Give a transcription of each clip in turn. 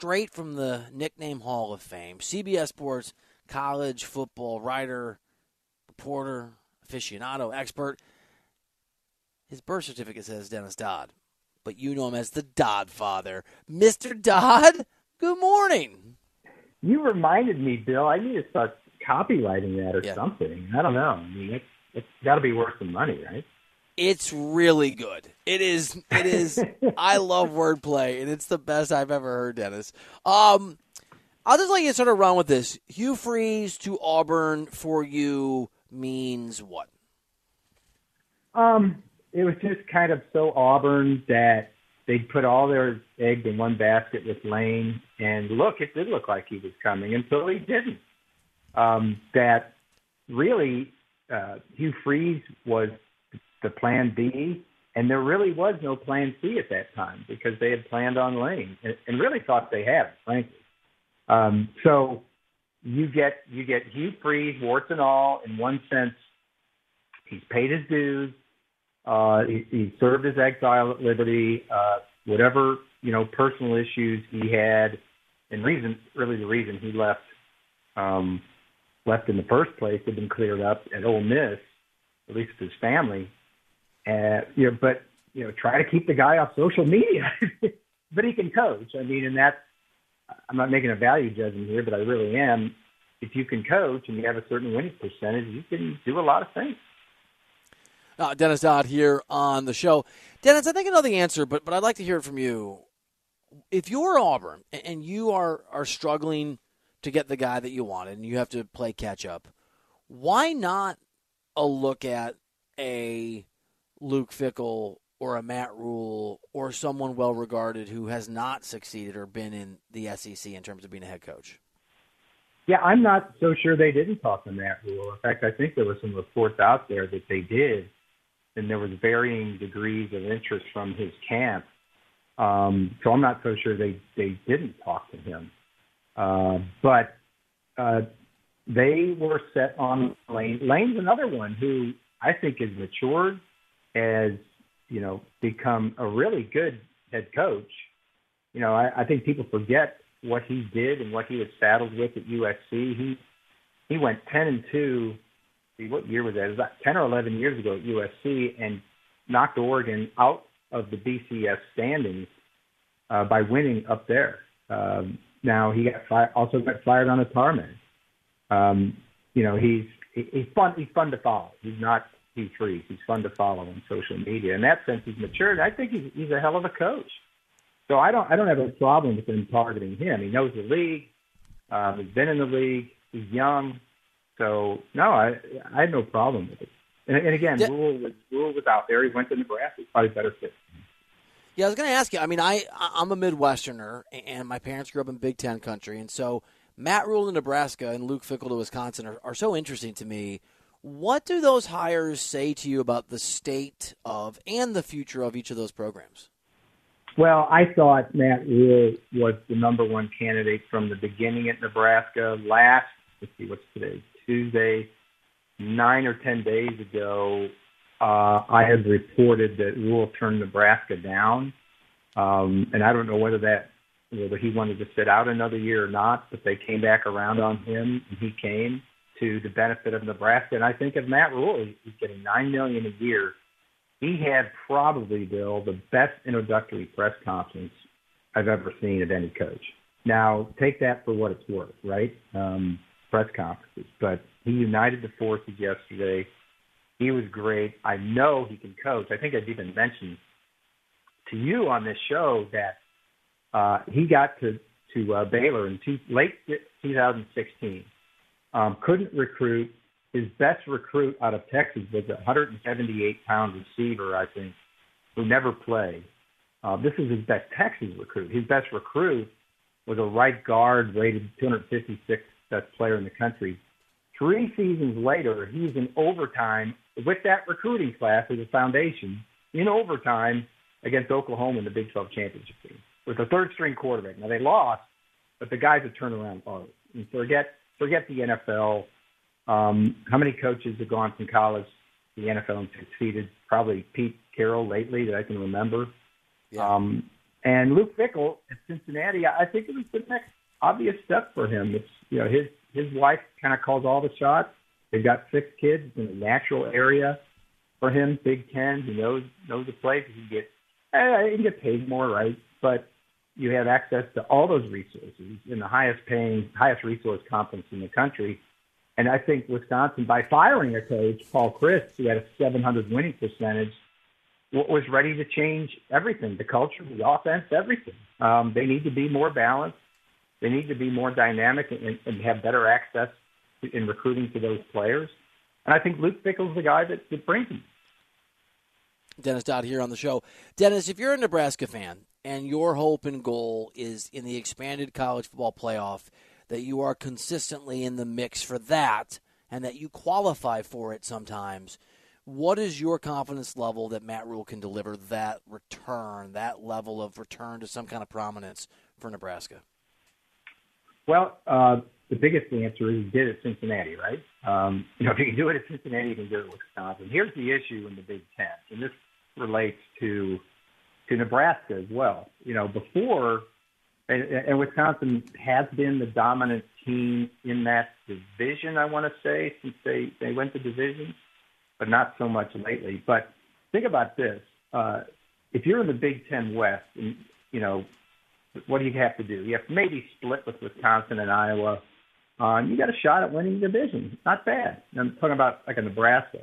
Straight from the nickname Hall of Fame, CBS Sports college football writer, reporter, aficionado, expert – his birth certificate says Dennis Dodd, but you know him as the Dodd father. Mr. Dodd, good morning. You reminded me, Bill. I need to start copywriting that or Yeah. something. I don't know. I mean, it's, it's got to be worth some money, right? It's really good. It is. It is. I love wordplay, and it's the best I've ever heard, Dennis. Um, I'll just let you sort of run with this. Hugh Freeze to Auburn for you means what? Um, it was just kind of so Auburn that they'd put all their eggs in one basket with Lane, and look, it did look like he was coming until he didn't. Um, that really, uh, Hugh Freeze was the plan B, and there really was no plan C at that time because they had planned on Lane and, and really thought they had, frankly. Um, so you get you get Hugh Freeze, warts and all. In one sense, he's paid his dues. Uh, he, he served his exile at Liberty. Uh, whatever you know, personal issues he had, and reason really the reason he left um, left in the first place had been cleared up at Ole Miss, at least his family. Uh, you know, but you know, try to keep the guy off social media. but he can coach. I mean, and that's I'm not making a value judgment here, but I really am. If you can coach and you have a certain winning percentage, you can do a lot of things. Uh, Dennis Dodd here on the show. Dennis, I think I know the answer, but but I'd like to hear it from you. If you're Auburn and- and you are are struggling to get the guy that you wanted, and you have to play catch up, why not a look at a Luke Fickell or a Matt Rhule or someone well regarded who has not succeeded or been in the SEC in terms of being a head coach? Yeah, I'm not so sure they didn't talk to Matt Rhule. In fact, I think there were some reports out there that they did, and there was varying degrees of interest from his camp. Um, so I'm not so sure they they didn't talk to him. Uh, but uh, they were set on Lane. Lane's another one who I think is matured, has you know become a really good head coach. You know, I, I think people forget what he did and what he was saddled with at USC. He he went ten and two. See, what year was that? It was about ten or eleven years ago at USC, and knocked Oregon out of the BCS standings uh, by winning up there. Um, now he got fi- also got fired on a tarmac. Um, you know, he's he, he's fun. He's fun to follow. He's not Hugh Freeze. He's fun to follow on social media. In that sense, he's matured. I think he's he's a hell of a coach. So I don't I don't have a problem with them targeting him. He knows the league. Um, he's been in the league. He's young. So no, I I had no problem with it. And, and again, Yeah. Rhule was Rhule was out there. He went to Nebraska. He's probably better fit. Yeah, I was going to ask you. I mean, I I- I'm a Midwesterner, and my parents grew up in Big Ten country, and so Matt Rhule to Nebraska and Luke Fickell to Wisconsin are, are so interesting to me. What do those hires say to you about the state of and the future of each of those programs? Well, I thought Matt Rhule was the number one candidate from the beginning at Nebraska. Last, let's see, what's today? Tuesday, nine or ten days ago, uh, I had reported that Rhule turned Nebraska down, um, and I don't know whether that whether he wanted to sit out another year or not, but they came back around on him, and he came to the benefit of Nebraska. And I think of Matt Rhule, he's getting nine million a year he had probably, Bill, the best introductory press conference I've ever seen of any coach. Now, take that for what it's worth, right? Um, press conferences. But he united the forces yesterday. He was great. I know he can coach. I think I've even mentioned to you on this show that uh, he got to to uh, Baylor in two, late 2016. Um, couldn't recruit. His best recruit out of Texas was a 178 pound receiver, I think, who never played. Uh, this is his best Texas recruit. His best recruit was a right guard rated 256th best player in the country. Three seasons later, he's in overtime with that recruiting class as a foundation in overtime against Oklahoma in the Big 12 championship game with a third string quarterback. Now they lost, but the guys have turned around hard. And forget forget the NFL. Um, how many coaches have gone from college to the NFL and succeeded? Probably Pete Carroll lately that I can remember. Yeah. Um, and Luke Fickell at Cincinnati, I think it was the next obvious step for him. It's you know his his wife kind of calls all the shots. They've got six kids in a natural area for him. Big Ten, he knows knows the place. He can get eh, he can get paid more, right? But you have access to all those resources in the highest paying, highest resource conference in the country. And I think Wisconsin, by firing a coach, Paul Chryst, who had a 700 winning percentage, was ready to change everything the culture, the offense, everything. Um, they need to be more balanced. They need to be more dynamic and, and have better access in recruiting to those players. And I think Luke Fickell's the guy that, that brings them. Dennis Dodd here on the show. Dennis, if you're a Nebraska fan and your hope and goal is in the expanded college football playoff, that you are consistently in the mix for that and that you qualify for it sometimes, what is your confidence level that Matt Rhule can deliver that return, that level of return to some kind of prominence for Nebraska? Well, uh, the biggest answer is he did it at Cincinnati, right? Um, you know, if you can do it at Cincinnati, you can do it at Wisconsin. Here's the issue in the Big Ten, and this relates to to Nebraska as well. You know, before and, and Wisconsin has been the dominant team in that division. I want to say since they they went to divisions, but not so much lately. But think about this: uh, if you're in the Big Ten West, and you know, what do you have to do? You have to maybe split with Wisconsin and Iowa. Uh, you got a shot at winning the division. Not bad. I'm talking about like a Nebraska.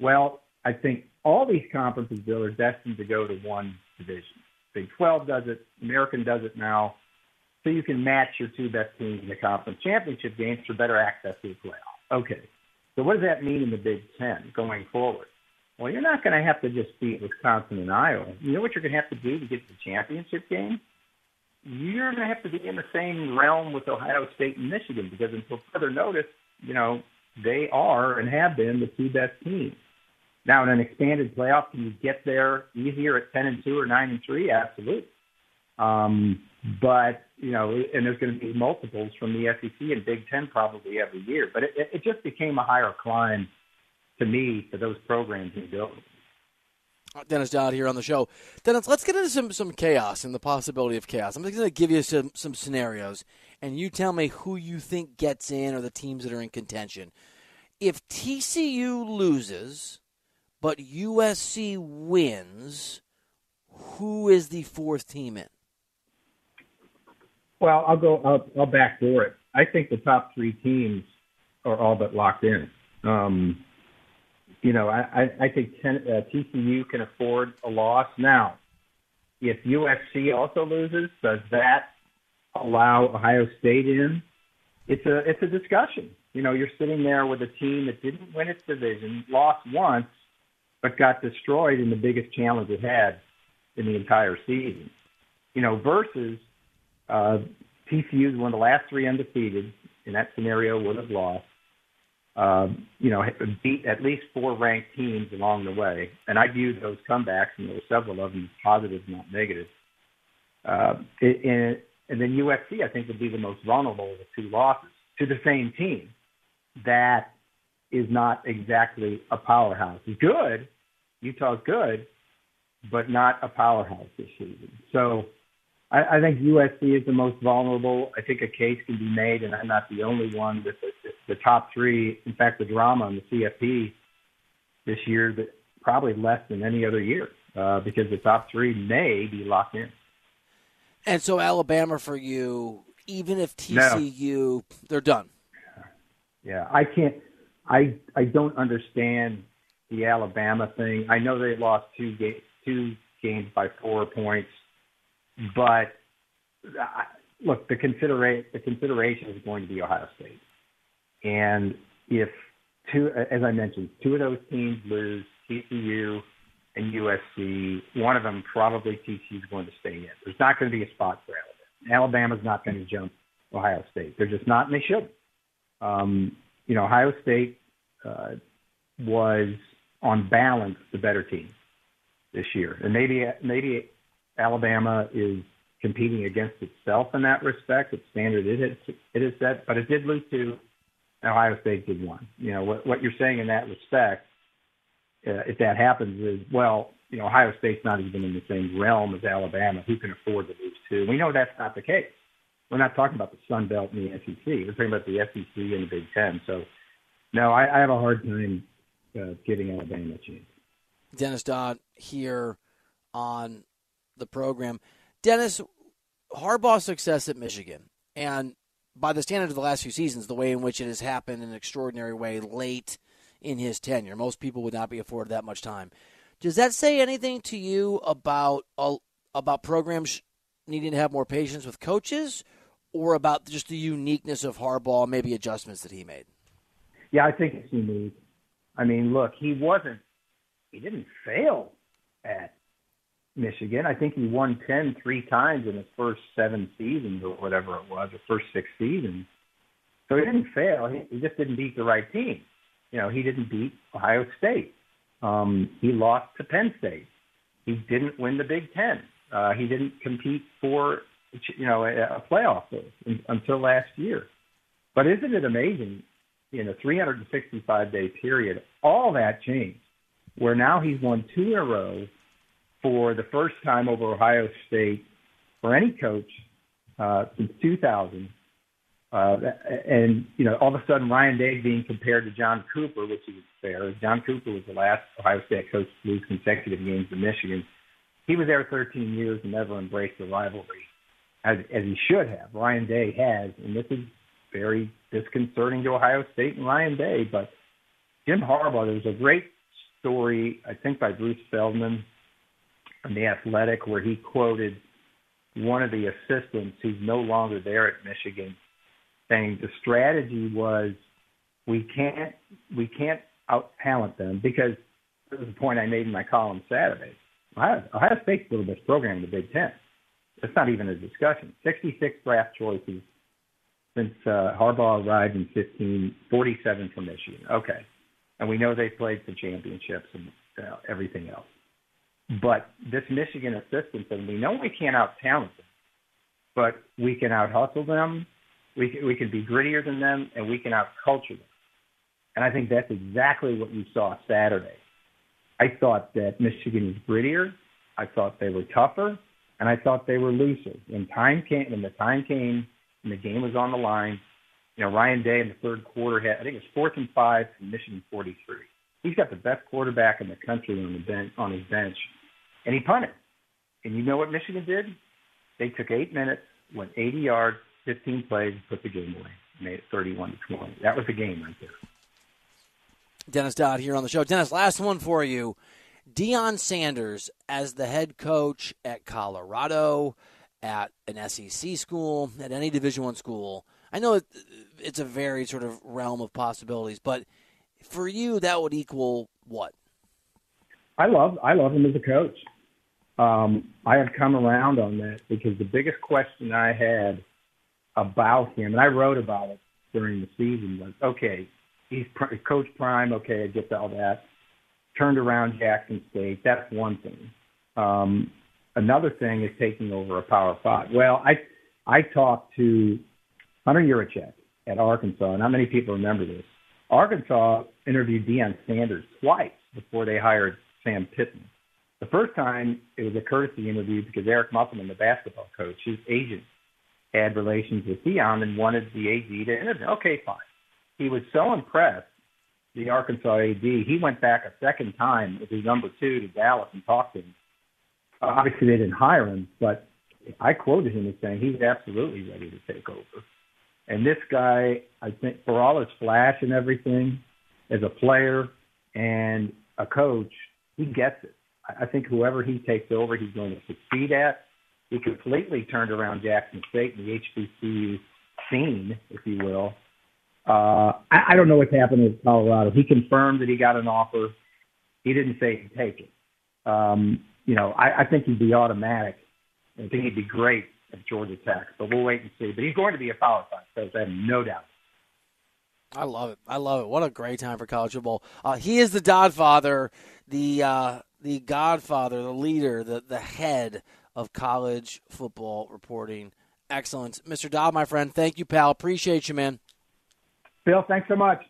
Well, I think all these conferences, Bill, are destined to go to one division. Big 12 does it. American does it now. So you can match your two best teams in the conference championship games for better access to the playoff. Okay. So what does that mean in the Big Ten going forward? Well, you're not going to have to just beat Wisconsin and Iowa. You know what you're going to have to do to get to the championship game? You're going to have to be in the same realm with Ohio State and Michigan because until further notice, you know, they are and have been the two best teams. Now, in an expanded playoff, can you get there easier at 10 and 2 or 9 and 3? Absolutely. Um, but, you know, and there's going to be multiples from the SEC and Big Ten probably every year. But it, it just became a higher climb to me for those programs in building. Dennis Dodd here on the show. Dennis, let's get into some, some chaos and the possibility of chaos. I'm just going to give you some, some scenarios, and you tell me who you think gets in or the teams that are in contention. If TCU loses, but USC wins, who is the fourth team in? Well, I'll go. I'll, I'll backdoor it. I think the top three teams are all but locked in. Um, you know, I, I think ten, uh, TCU can afford a loss. Now, if USC also loses, does that allow Ohio State in? It's a it's a discussion. You know, you're sitting there with a team that didn't win its division, lost once, but got destroyed in the biggest challenge it had in the entire season. You know, versus uh, is one of the last three undefeated. In that scenario, would have lost. Uh, you know, beat at least four ranked teams along the way, and I viewed those comebacks, and there were several of them positive, not negative. Uh, and, and then USC, I think, would be the most vulnerable of the two losses to the same team that is not exactly a powerhouse. It's good. Utah's good, but not a powerhouse this season. So I, I think USC is the most vulnerable. I think a case can be made, and I'm not the only one, that the, the, the top three. In fact, the drama on the CFP this year, that probably less than any other year, uh, because the top three may be locked in. And so Alabama for you, even if TCU, no. they're done. Yeah, I can't. I I don't understand the Alabama thing. I know they lost two ga- two games by four points, but uh, look, the consideration the consideration is going to be Ohio State, and if two, as I mentioned, two of those teams lose, TCU and USC, one of them probably TCU is going to stay in. There's not going to be a spot for Alabama. Alabama's not going to jump Ohio State. They're just not, and they shouldn't. Um, you know, Ohio State uh, was on balance the better team this year, and maybe maybe Alabama is competing against itself in that respect. Its standard it is it is set, but it did lose to Ohio State did one. You know what what you're saying in that respect. Uh, if that happens, is well, you know Ohio State's not even in the same realm as Alabama. Who can afford to lose to? We know that's not the case. We're not talking about the Sun Belt and the SEC. We're talking about the SEC and the Big Ten. So, no, I, I have a hard time uh, giving Alabama a chance. Dennis Dodd here on the program. Dennis, Harbaugh's success at Michigan, and by the standard of the last few seasons, the way in which it has happened in an extraordinary way late in his tenure, most people would not be afforded that much time. Does that say anything to you about about programs needing to have more patience with coaches, or about just the uniqueness of Harbaugh, maybe adjustments that he made? Yeah, I think it's unique. I mean, look, he wasn't, he didn't fail at Michigan. I think he won 10 three times in his first seven seasons or whatever it was, the first six seasons. So he didn't fail. He, he just didn't beat the right team. You know, he didn't beat Ohio State. Um, he lost to Penn State. He didn't win the Big Ten. Uh, he didn't compete for, you know, a, a playoff until last year. But isn't it amazing? In a 365 day period, all that changed. Where now he's won two in a row for the first time over Ohio State for any coach uh, since 2000. Uh, and you know, all of a sudden, Ryan Day being compared to John Cooper, which is fair. John Cooper was the last Ohio State coach to lose consecutive games to Michigan. He was there 13 years and never embraced the rivalry as, as he should have. Ryan Day has, and this is very disconcerting to Ohio State and Ryan Day. But Jim Harbaugh, there was a great story, I think, by Bruce Feldman on The Athletic, where he quoted one of the assistants who's no longer there at Michigan, saying the strategy was we can't we can't out talent them because this is the point I made in my column Saturday. Ohio, Ohio State's the best program in the Big Ten. It's not even a discussion. 66 draft choices since uh, Harbaugh arrived in 15, 47 from Michigan. Okay. And we know they played for championships and uh, everything else. But this Michigan assistant said, we know we can't out talent them, but we can out hustle them, we can, we can be grittier than them, and we can out culture them. And I think that's exactly what you saw Saturday. I thought that Michigan was grittier. I thought they were tougher, and I thought they were looser. When time came, when the time came, and the game was on the line, you know, Ryan Day in the third quarter had, I think it was fourth and five from Michigan 43. He's got the best quarterback in the country on the bench, on his bench, and he punted. And you know what Michigan did? They took eight minutes, went 80 yards, 15 plays, and put the game away, made it 31 to 20. That was the game right there. Dennis Dodd here on the show. Dennis, last one for you. Deion Sanders as the head coach at Colorado, at an SEC school, at any Division One school. I know it's a very sort of realm of possibilities, but for you, that would equal what? I love I love him as a coach. Um, I have come around on that because the biggest question I had about him, and I wrote about it during the season, was okay, he's pr- Coach Prime. Okay, I get all that. Turned around Jackson State. That's one thing. Um, another thing is taking over a Power Five. Well, I I talked to Hunter Yurachek at Arkansas, and many people remember this? Arkansas interviewed Deion Sanders twice before they hired Sam Pittman. The first time it was a courtesy interview because Eric Musselman, the basketball coach, his agent, had relations with Deion and wanted the AD to interview. Okay, fine. He was so impressed, the Arkansas AD, he went back a second time with his number two to Dallas and talked to him. Uh, obviously, they didn't hire him, but I quoted him as saying he's absolutely ready to take over. And this guy, I think, for all his flash and everything, as a player and a coach, he gets it. I think whoever he takes over, he's going to succeed at. He completely turned around Jackson State and the HBCU scene, if you will. Uh, I, I don't know what's happened with Colorado. He confirmed that he got an offer. He didn't say he'd take it. Um, you know, I, I think he'd be automatic. I think he'd be great of Georgia Tech. But we'll wait and see. But he's going to be a Power Five coach, I have no doubt. I love it. I love it. What a great time for college football. Uh, he is the Godfather, the uh, the Godfather, the leader, the the head of college football reporting excellence. Mr. Dodd, my friend, thank you, pal. Appreciate you, man. Bill, thanks so much.